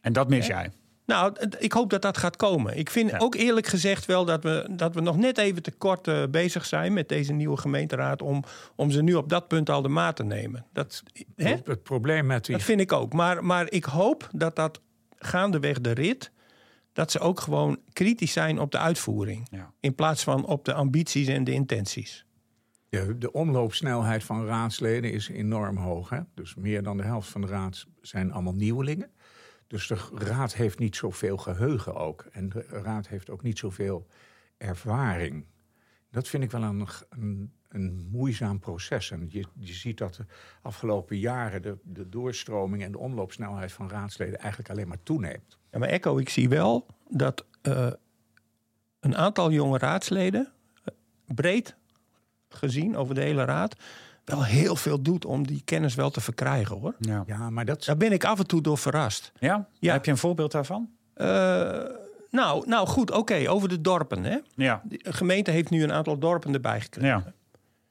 En dat mis jij. Nou, ik hoop dat dat gaat komen. Ik vind Ja. ook eerlijk gezegd wel dat we, dat we nog net even te kort eh, bezig zijn met deze nieuwe gemeenteraad om, om ze nu op dat punt al de maat te nemen. Dat, hè? Het, het probleem met die dat vind ik ook. Maar, maar ik hoop dat dat gaandeweg de rit, dat ze ook gewoon kritisch zijn op de uitvoering. Ja. In plaats van op de ambities en de intenties. De, de omloopsnelheid van raadsleden is enorm hoog. Hè? Dus meer dan de helft van de raad zijn allemaal nieuwelingen. Dus de raad heeft niet zoveel geheugen ook. En de raad heeft ook niet zoveel ervaring. Dat vind ik wel een, een, een moeizaam proces. En je, je ziet dat de afgelopen jaren de, de doorstroming en de omloopsnelheid van raadsleden eigenlijk alleen maar toeneemt. Ja, maar Echo, ik zie wel dat eh, een aantal jonge raadsleden, eh, breed gezien over de hele raad, wel heel veel doet om die kennis wel te verkrijgen hoor. Ja. Ja, maar dat, Daar ben ik af en toe door verrast. Ja? Ja. Heb je een voorbeeld daarvan? Eh, nou, nou goed, oké, over de dorpen. Hè? Ja. De gemeente heeft nu een aantal dorpen erbij gekregen. Ja.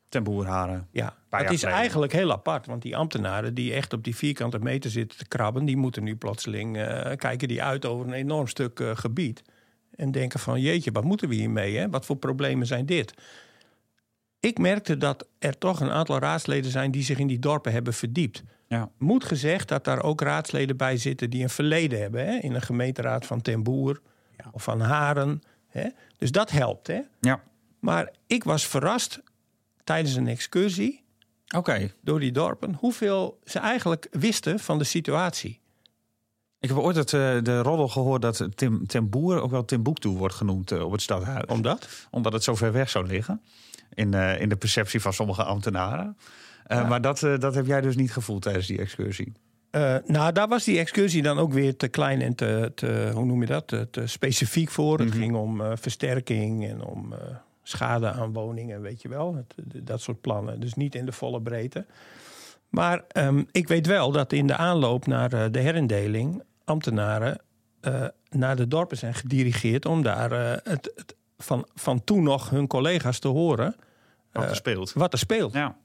Ten Boerharen. Ja, het is geleden. eigenlijk heel apart. Want die ambtenaren die echt op die vierkante meter zitten te krabben... die moeten nu plotseling eh, kijken die uit over een enorm stuk eh, gebied. En denken van jeetje, wat moeten we hiermee? Hè? Wat voor problemen zijn dit? Ik merkte dat er toch een aantal raadsleden zijn... die zich in die dorpen hebben verdiept. Ja. Moet gezegd dat daar ook raadsleden bij zitten... die een verleden hebben hè? in een gemeenteraad van Ten Boer Ja. of van Haren. Hè? Dus dat helpt. Hè? Ja. Maar ik was verrast tijdens een excursie door die dorpen hoeveel ze eigenlijk wisten van de situatie. Ik heb ooit het, eh, de roddel gehoord dat Tim, Ten Boer ook wel Timbuktu wordt genoemd eh, op het stadhuis. Omdat? Omdat het zo ver weg zou liggen. In, eh, in de perceptie van sommige ambtenaren. Eh, Maar dat, eh, dat heb jij dus niet gevoeld tijdens die excursie. Nou, daar was die excursie dan ook weer te klein en te, te hoe noem je dat, te, te specifiek voor. Het Mhm. ging om versterking en om, schade aan woningen, weet je wel. Het- dat soort plannen. Dus niet in de volle breedte. Maar ehm, ik weet wel dat in de aanloop naar de herindeling ambtenaren naar de dorpen zijn gedirigeerd om daar het, het- van, van toen nog hun collega's te horen Wat eh, er speelt. wat er speelt. Ja.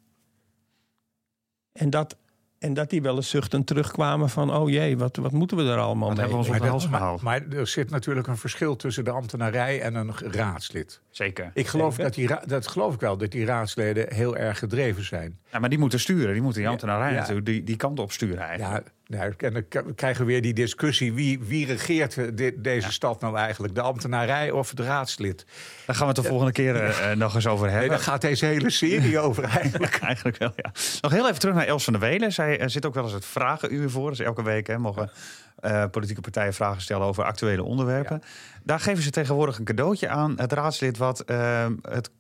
En dat, en dat die wel eens zuchtend terugkwamen van... oh jee, wat, wat moeten we er allemaal Wat mee? hebben we ons op hals gehaald. maar er zit natuurlijk een verschil tussen de ambtenarij en een raadslid. Zeker. Ik geloof, Zeker. dat, die, dat geloof ik wel, dat die raadsleden heel erg gedreven zijn. Ja, maar die moeten sturen. Die moeten die ambtenarij ja. natuurlijk die, die kant op sturen eigenlijk. Ja, nou, en dan krijgen we weer die discussie. Wie, wie regeert eh, deze stad nou eigenlijk? De ambtenarij of het raadslid? Daar gaan we het de volgende keer eh, eh, nog eens over Nee, hebben. daar gaat deze hele serie over eigenlijk. Eigenlijk wel, ja. Nog heel even terug naar Els van der Welen. Zij eh, zit ook wel eens het vragenuur voor. Dus elke week hè, mogen eh, politieke partijen vragen stellen over actuele onderwerpen. Daar geven ze tegenwoordig een cadeautje aan het raadslid... wat eh, het,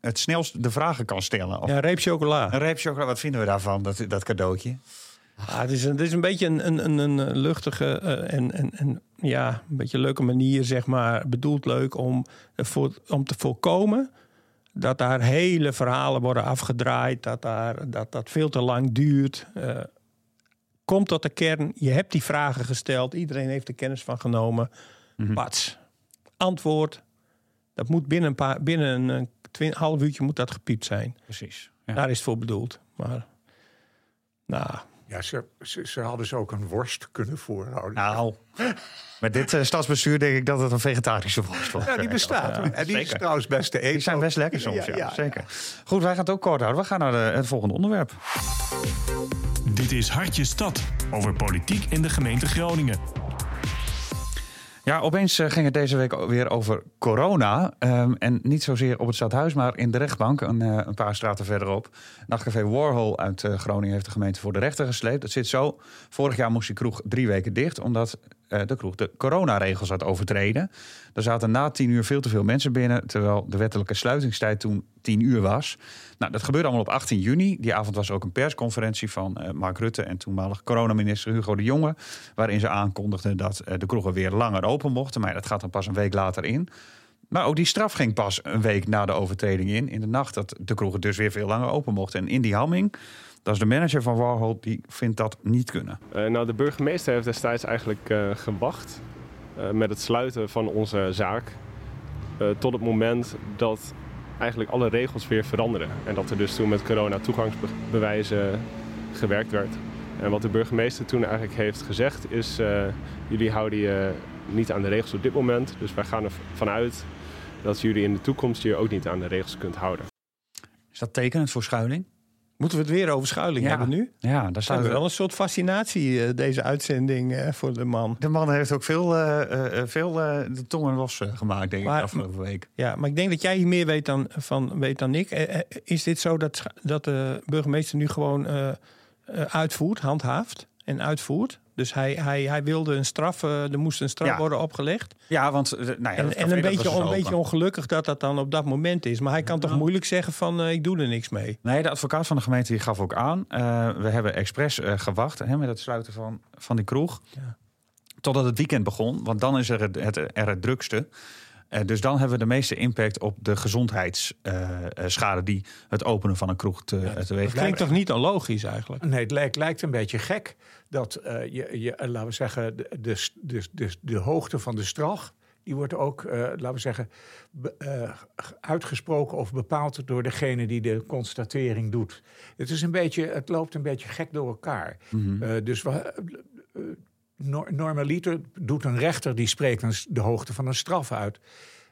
het snelst de vragen kan stellen. Of Ja, een reep chocola. Een reep chocola, wat vinden we daarvan, dat, dat cadeautje? Ja, het, is een, het is een beetje een, een, een, een luchtige eh, en, en, en ja, een beetje leuke manier, zeg maar, bedoeld leuk om, ervoor, om te voorkomen dat daar hele verhalen worden afgedraaid, dat daar, dat, dat veel te lang duurt. Eh, kom tot de kern, je hebt die vragen gesteld, iedereen heeft er kennis van genomen. Pats. Antwoord, dat moet binnen een, paar, binnen een twin- half uurtje moet dat gepiept zijn. Precies. Ja. Daar is het voor bedoeld. Maar, nou, Ja, ze, ze, ze hadden ze ook een worst kunnen voorhouden. Nou, met dit eh, stadsbestuur denk ik dat het een vegetarische worst wordt. ja, die bestaat. Ja, en die is trouwens best te eten. Die zijn best lekker soms, ja. Ja, ja, zeker. Goed, wij gaan het ook kort houden. We gaan naar de- het volgende onderwerp. Dit is Hartje Stad over politiek in de gemeente Groningen. Ja, opeens eh, ging het deze week weer over corona. Ehm, en niet zozeer op het stadhuis, maar in de rechtbank, een, eh, een paar straten verderop. Nachtcafé Warhol uit eh, Groningen heeft de gemeente voor de rechter gesleept. Dat zit zo. Vorig jaar moest die kroeg drie weken dicht, omdat de kroeg de coronaregels had overtreden. Er zaten na tien uur veel te veel mensen binnen, terwijl de wettelijke sluitingstijd toen tien uur was. Nou, dat gebeurde allemaal op 18 juni. Die avond was ook een persconferentie van eh, Mark Rutte en toenmalig coronaminister Hugo de Jonge. Waarin ze aankondigden dat eh, de kroegen weer langer open mochten. Maar dat gaat dan pas een week later in. Maar ook die straf ging pas een week na de overtreding in. In de nacht dat de kroegen dus weer veel langer open mochten. En Indy Hamming, dat is de manager van Warhol, die vindt dat niet kunnen. Eh, nou, de burgemeester heeft destijds eigenlijk eh, gewacht eh, met het sluiten van onze zaak. eh, tot het moment dat eigenlijk alle regels weer veranderden. En dat er dus toen met corona toegangsbewijzen gewerkt werd. En wat de burgemeester toen eigenlijk heeft gezegd is... eh, jullie houden je niet aan de regels op dit moment. Dus wij gaan ervan uit dat jullie in de toekomst je ook niet aan de regels kunt houden. Is dat tekenend voor schuiling? Moeten we het weer over schuiling Ja. hebben nu? Ja, daar staat wel een soort fascinatie, eh, deze uitzending eh, voor de man. De man heeft ook veel, eh, veel eh, de tongen los gemaakt, denk ik, Maar- de afgelopen week. Ja, maar ik denk dat jij hier meer weet dan, van, weet dan ik. Is dit zo dat, dat de burgemeester nu gewoon eh, eh, uitvoert, handhaaft en uitvoert? Dus hij, hij, hij wilde een straf, eh, er moest een straf Ja. worden opgelegd. Ja, want eh, nou ja, en een, beetje, dus een beetje ongelukkig dat dat dan op dat moment is. Maar hij kan toch moeilijk zeggen van eh, ik doe er niks mee. Nee, de advocaat van de gemeente die gaf ook aan. eh, we hebben expres eh, gewacht hè, met het sluiten van, van die kroeg. Ja. Totdat het weekend begon, want dan is er het, het, er het drukste. Eh, dus dan hebben we de meeste impact op de gezondheidsschade die het openen van een kroeg te, teweeg Dat klinkt toch niet onlogisch eigenlijk? Nee, het lijkt, lijkt een beetje gek dat eh, je, je, eh, laten we zeggen, de, de, de, de, de hoogte van de straf, die wordt ook, eh, laten we zeggen, be- uitgesproken of bepaald door degene die de constatering doet. Het, is een beetje, het loopt een beetje gek door elkaar. Mhm. Dus we, eh, nor- normaliter doet een rechter die spreekt een de hoogte van een straf uit.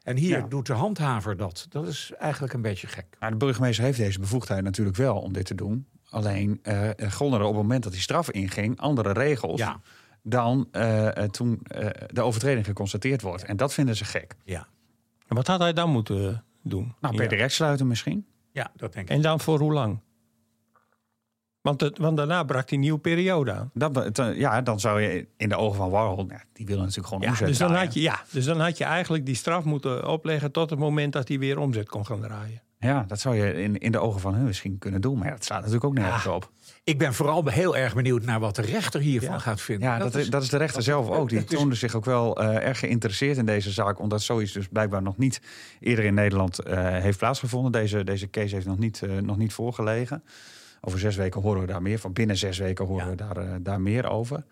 En hier Ja. doet de handhaver dat. Dat is eigenlijk een beetje gek. Maar de burgemeester heeft deze bevoegdheid natuurlijk wel om dit te doen. Alleen eh golden er op het moment dat die straf inging andere regels Ja. dan eh, eh, toen eh, de overtreding geconstateerd wordt. En dat vinden ze gek. Ja, En wat had hij dan moeten doen? Nou, Ja. per direct sluiten misschien. ja dat denk ik. En dan voor hoe lang? Want, het, want daarna brak die nieuwe periode aan. Dat, ja, dan zou je in de ogen van Warhol, ja, die willen natuurlijk gewoon Ja, omzet dus dan, draaien. had je, ja, dus dan had je eigenlijk die straf moeten opleggen tot het moment dat hij weer omzet kon gaan draaien. Ja, dat zou je in, in de ogen van hun misschien kunnen doen. Maar ja, dat staat natuurlijk ook nergens op. Ik ben vooral heel erg benieuwd naar wat de rechter hiervan gaat vinden. Ja, dat, is, dat is de rechter zelf ook. Die toonde zich ook wel eh, erg geïnteresseerd in deze zaak. Omdat zoiets dus blijkbaar nog niet eerder in Nederland eh, heeft plaatsgevonden. Deze, deze case heeft nog niet, eh, nog niet voorgelegen. Over zes weken horen we daar meer van. Binnen zes weken horen we daar, daar meer over.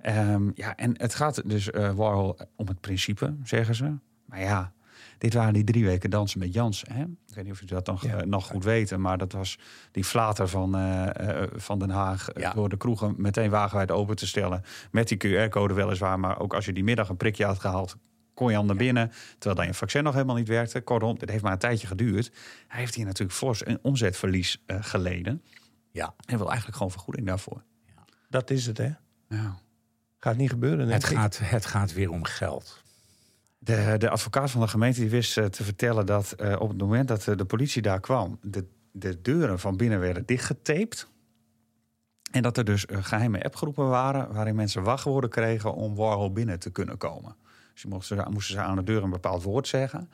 Ehm, ja, en het gaat dus Warhol om het principe, zeggen ze. Maar ja, dit waren die drie weken dansen met Jans. Hè? Ik weet niet of jullie dat nog, nog goed weten. Maar dat was die flater van, eh, eh, van Den Haag. eh, Ja. Door de kroegen meteen wagenwijd open te stellen. Met die QR-code weliswaar. Maar ook als je die middag een prikje had gehaald... kon je al naar binnen. Terwijl dan je vaccin nog helemaal niet werkte. Kortom, dit heeft maar een tijdje geduurd. Hij heeft hier natuurlijk fors een omzetverlies geleden. Ja. En wil eigenlijk gewoon vergoeding daarvoor. Dat is het, hè? Ja. Gaat niet gebeuren, Het ik. gaat, het gaat weer om geld. De, de advocaat van de gemeente die wist eh, te vertellen dat eh, op het moment dat eh, de politie daar kwam, de, de deuren van binnen werden dichtgetaped. En dat er dus eh, geheime appgroepen waren waarin mensen wachtwoorden kregen om Warhol binnen te kunnen komen. Dus moesten, ze- moesten ze aan de deur een bepaald woord zeggen.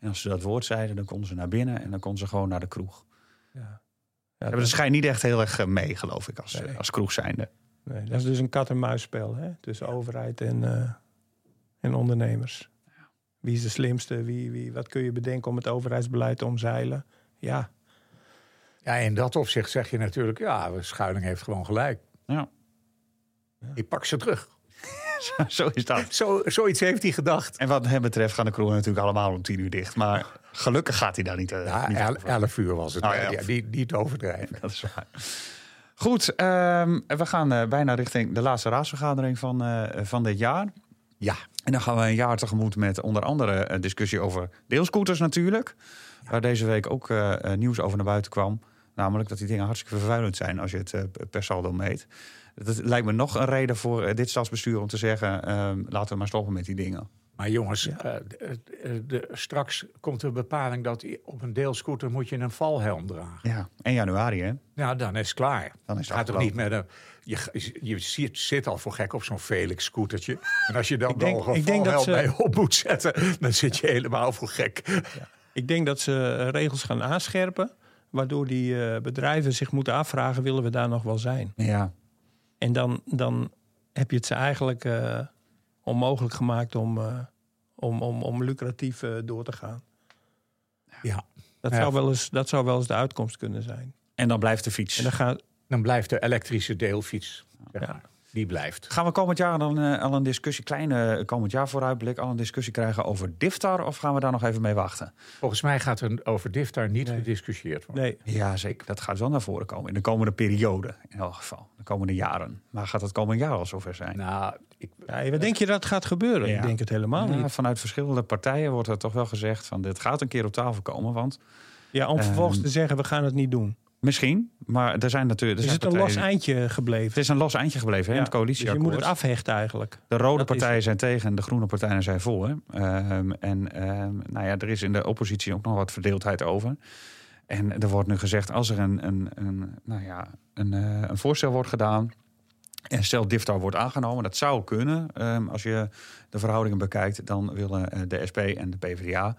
En als ze dat woord zeiden, dan konden ze naar binnen en dan konden ze gewoon naar de kroeg. Ja. Ja, hebben de schijn niet echt heel erg mee, geloof ik, als, Nee. als kroeg zijnde. nee, dat is dus een kat-en-muisspel hè? tussen overheid en, eh, en ondernemers. Wie is de slimste? Wie, wie, wat kun je bedenken om het overheidsbeleid te omzeilen? Ja, Ja, in dat opzicht zeg je natuurlijk, ja, Schuiling heeft gewoon gelijk. Ja. Ik pak ze terug. Zo is dat. Zo, zoiets heeft hij gedacht. En wat hem betreft gaan de kroegen natuurlijk allemaal om tien uur dicht. Maar gelukkig gaat hij daar niet, uh, Ja, niet el- over. 11 uur was het. Oh, Ja, die, niet overdrijven. Dat is waar. Goed, ehm, we gaan eh, bijna richting de laatste raadsvergadering van, eh, van dit jaar. Ja, En dan gaan we een jaar tegemoet met onder andere een discussie over deelscooters natuurlijk. Waar deze week ook eh, eh, nieuws over naar buiten kwam. Namelijk dat die dingen hartstikke vervuilend zijn als je het eh, per saldo meet. Dat lijkt me nog een reden voor eh, dit stadsbestuur om te zeggen... ehm, laten we maar stoppen met die dingen. Maar jongens, eh, de- de- de- straks komt de bepaling dat op een deelscooter moet je een valhelm dragen. Ja, 1 januari hè? Nou, dan is het klaar. Dan is het Gaat afgelopen. niet met een... Je, je zit, zit al voor gek op zo'n Felix-scootertje. En als je dan Ik denk- nog een valhelm ze- bij op moet zetten... dan zit je helemaal voor gek. ik denk dat ze eh, regels gaan aanscherpen. Waardoor die eh, bedrijven zich moeten afvragen: willen we daar nog wel zijn? Ja, En dan, dan heb je het ze eigenlijk eh, onmogelijk gemaakt om, eh, om, om, om lucratief eh, door te gaan. Ja. Dat, Ja. zou wel eens, dat zou wel eens de uitkomst kunnen zijn. en dan blijft de fiets. En dan gaat, Dan blijft de elektrische deelfiets. zeg Ja. Die blijft. Gaan we komend jaar dan eh, al een discussie, kleine komend jaar vooruitblik, al een discussie krijgen over Diftar? Of gaan we daar nog even mee wachten? Volgens mij gaat er over Diftar niet Nee. gediscussieerd worden. nee, Ja, zeker. Dat gaat wel naar voren komen. In de komende periode, in elk geval. De komende jaren. Maar gaat het komend jaar al zover zijn? Nou, ik, ja, wat denk je dat het gaat gebeuren? Ja. Ik denk het helemaal Ja, niet. vanuit verschillende partijen wordt er toch wel gezegd van dit gaat een keer op tafel komen. Want Ja, om vervolgens Ehm, te zeggen, we gaan het niet doen. Misschien, maar er zijn natuurlijk. Er Is zijn het een los eindje gebleven? Het is een los eindje gebleven hè, in het Ja, dus je moet het afhechten eigenlijk. De rode Dat partijen zijn tegen en de groene partijen zijn voor. Ehm, en ehm, nou ja, er is in de oppositie ook nog wat verdeeldheid over. En er wordt nu gezegd, als er een, een, een, nou ja, een, eh, een voorstel wordt gedaan... en stel Diftar wordt aangenomen, dat zou kunnen. ehm, als je de verhoudingen bekijkt, dan willen eh, de SP en de PvdA...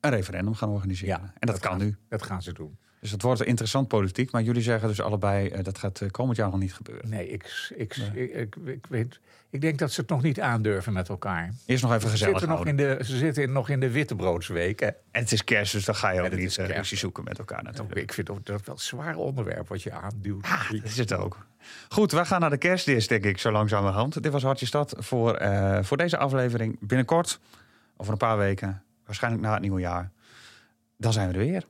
een referendum gaan organiseren. Ja, en dat, kan gaan- nu. Dat gaan ze doen. Dus het wordt interessant politiek. Maar jullie zeggen dus allebei, eh, dat gaat eh, komend jaar nog niet gebeuren. Nee, ik, ik, ik, ik, ik weet, ik denk dat ze het nog niet aandurven met elkaar. Eerst nog even Ze gezellig zitten, nog in de, ze zitten nog in de wittebroodsweek. Hè? En het is kerst, dus dan ga je ook niet kerst. ruzie zoeken met elkaar natuurlijk. Ik vind ook dat wel een zwaar onderwerp wat je aanduwt. Dat is het ook. Goed, we gaan naar de kerstdis, denk ik, zo langzamerhand. Dit was Hartje Stad voor, eh, voor deze aflevering. Binnenkort, over een paar weken, waarschijnlijk na het nieuwe jaar. Dan zijn we er weer.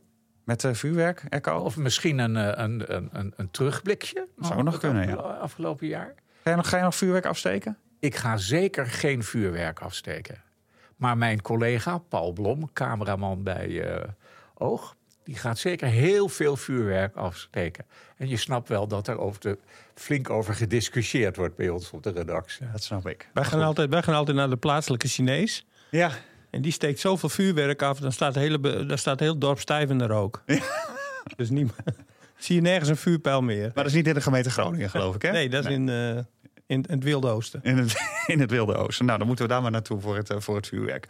Met eh, vuurwerk, Echo. Of misschien een, eh, een, een, een, een terugblikje. Zou nog kunnen, ja. afgelo- Afgelopen jaar. Ga je, nog, ga je nog vuurwerk afsteken? Ik ga zeker geen vuurwerk afsteken. Maar mijn collega Paul Blom, cameraman bij eh, Oog... die gaat zeker heel veel vuurwerk afsteken. En je snapt wel dat er over de, flink over gediscussieerd wordt bij ons op de redactie. Dat snap ik. Wij gaan, altijd, wij gaan altijd naar de plaatselijke Chinees. Ja, En die steekt zoveel vuurwerk af, dan staat, hele, dan staat heel het dorp stijf in de rook. Dus niet, zie je nergens een vuurpijl meer. maar dat is niet in de gemeente Groningen, geloof ik, hè? Nee, dat is in, eh, in, in het Wilde Oosten. In het, in het Wilde Oosten. Nou, dan moeten we daar maar naartoe voor het, eh, voor het vuurwerk.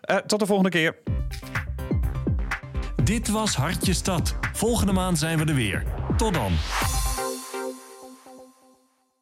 Eh, tot de volgende keer. Dit was Hartje Stad. Volgende maand zijn we er weer. Tot dan.